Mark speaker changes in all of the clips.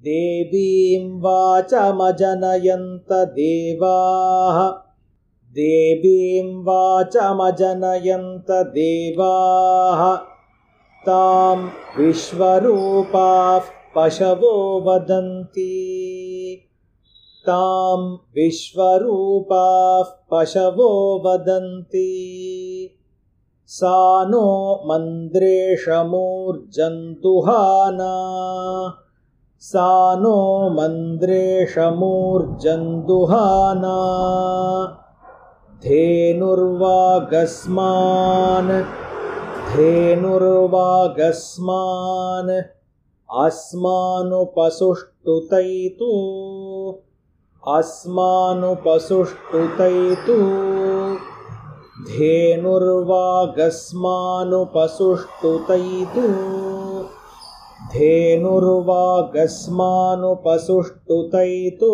Speaker 1: देवीं वाचमजनयन्त देवाः देवीं वाचमजनयन्त देवाः तां विश्वरूपाः पशवो वदन्ति। तां विश्वरूपाः पशवो वदन्ति। सा नो मन्द्रेशमूर्जन्तुहाना सा नो मन्द्रेशमूर्जन्तुहाना धेनुर्वागस्मान् धेनुर्वागस्मान् अस्मानुपसुष्टुतैतु अस्मानुपसुष्टुतैतु। धेनुर्वागस्मानुपसुष्टुतैतु धेनुर्वागस्मानुपसुष्टुतैतु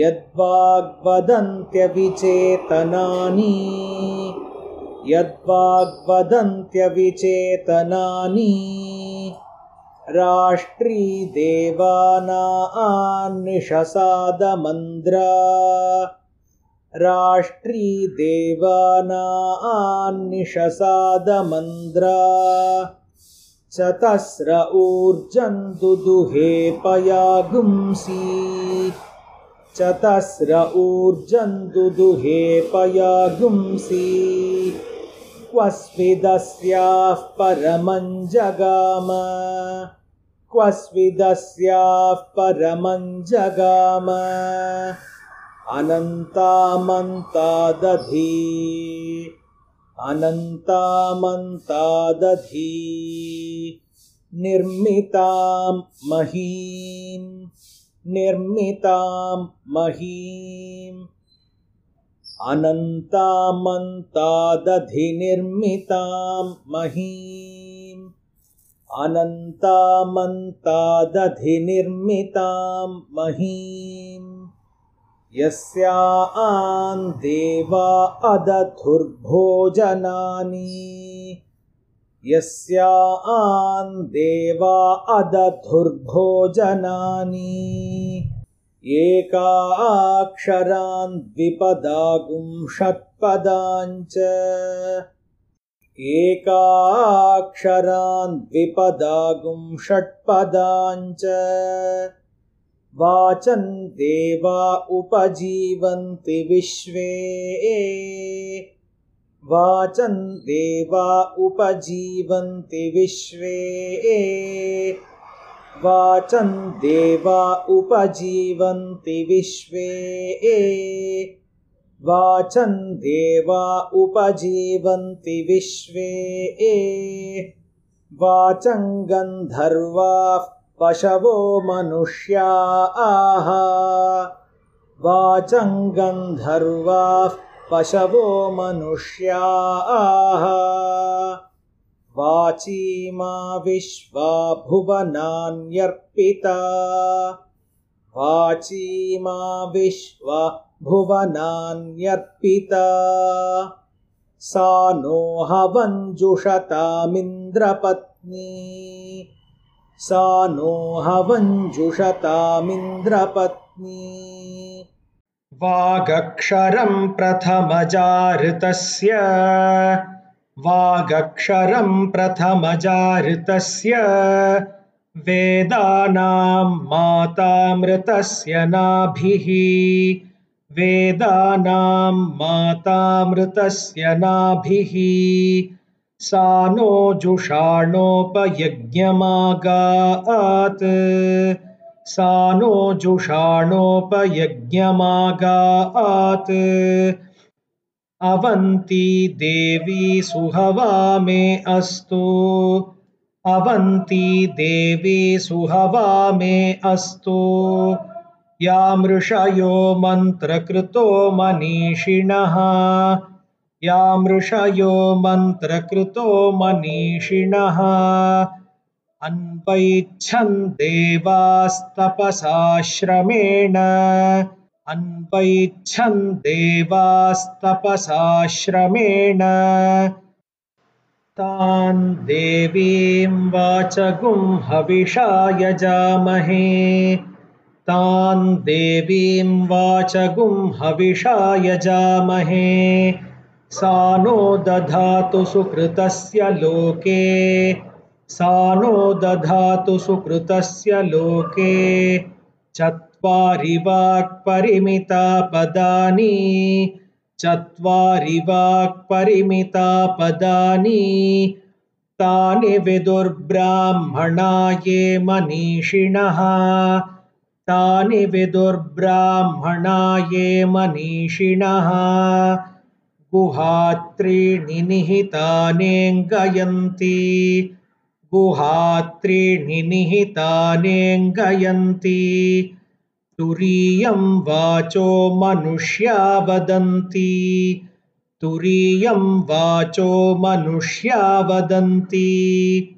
Speaker 1: यद्वाग्वदन्त्यविचेतनानि यद्वाग्वदन्त्यविचेतनानि राष्ट्री देवानान्निषसादमन्द्रा चतस्र ऊर्जन्तुदुहे पयागुंसि। चतस्र ऊर्जन्तुदुहे पयागुंसि। क्वस्विदस्याः परमञ्जगाम। क्वस्विदस्याः परमञ्जगाम। अनन्तामन्तादधी अनन्तामन्तादधी निर्मितां महीं निर्मितां महीम्। अनन्तामन्तादधिनिर्मितां महीम् अनन्तामन्तादधिनिर्मितां महीम् यस्या आन् देवा अदधुर्भोजनानि। यस्या आन् देवा अदधुर्भोजनानि। एकाक्षरान् द्विपदागुं षट्पदाञ्च एकाक्षरान् द्विपदागुं षट्पदाञ्च वाचन् देवा उपजीवन्ति विश्वे। वाचन् देवा उपजीवन्ति विश्वे। वाचन् देवा उपजीवन्ति विश्वे। वाचन् देवा उपजीवन्ति विश्वे। वाचं गन्धर्वाः पशवो मनुष्या। आह वाचं गन्धर्वाः पशवो मनुष्या। आह वाचीमा विश्वा भुवनान्यर्पिता। वाचीमा विश्वा भुवनान्यर्पिता। सा नो हवञ्जुषतामिन्द्रपत्नी सा नो हवञ्जुषतामिन्द्रपत्नी। वागक्षरं प्रथमजाऋतस्य वागक्षरं प्रथमजाऋतस्य वेदानां मातामृतस्य नाभिः। वेदानां मातामृतस्य नाभिः सा नो जुषाणोपयज्ञमागात् सा नो जुषाणोपयज्ञमागात् अवन्ती देवी सुहवा मे अस्तु। अवन्ती देवी सुहवा मे अस्तु। यामृषयो मन्त्रकृतो मनीषिणः यामृषयो मन्त्रकृतो मनीषिणः। अन्वैच्छन् देवास्तपसाश्रमेण। अन्वैच्छन् देवास्तपसाश्रमेण। तान् देवीं वाचगुं हविषा यजामहे तान् देवीं वाचगुं हविषा यजामहे सा नो दधातु सुकृतस्य लोके। सा नो दधातु सुकृतस्य लोके। चत्वारि वाक्परिमिता पदानि चत्वारि वाक्परिमिता पदानि तानि विदुर्ब्राह्मणा ये मनीषिणः। तानि विदुर्ब्राह्मणा ये मनीषिणः गुहात्रीणि निहितानेऽङ्गयन्ति। गुहात्रीणि निहितानेऽङ्गयन्ति। तुरीयं वाचो मनुष्या वदन्ति। तुरीयं वाचो मनुष्या वदन्ति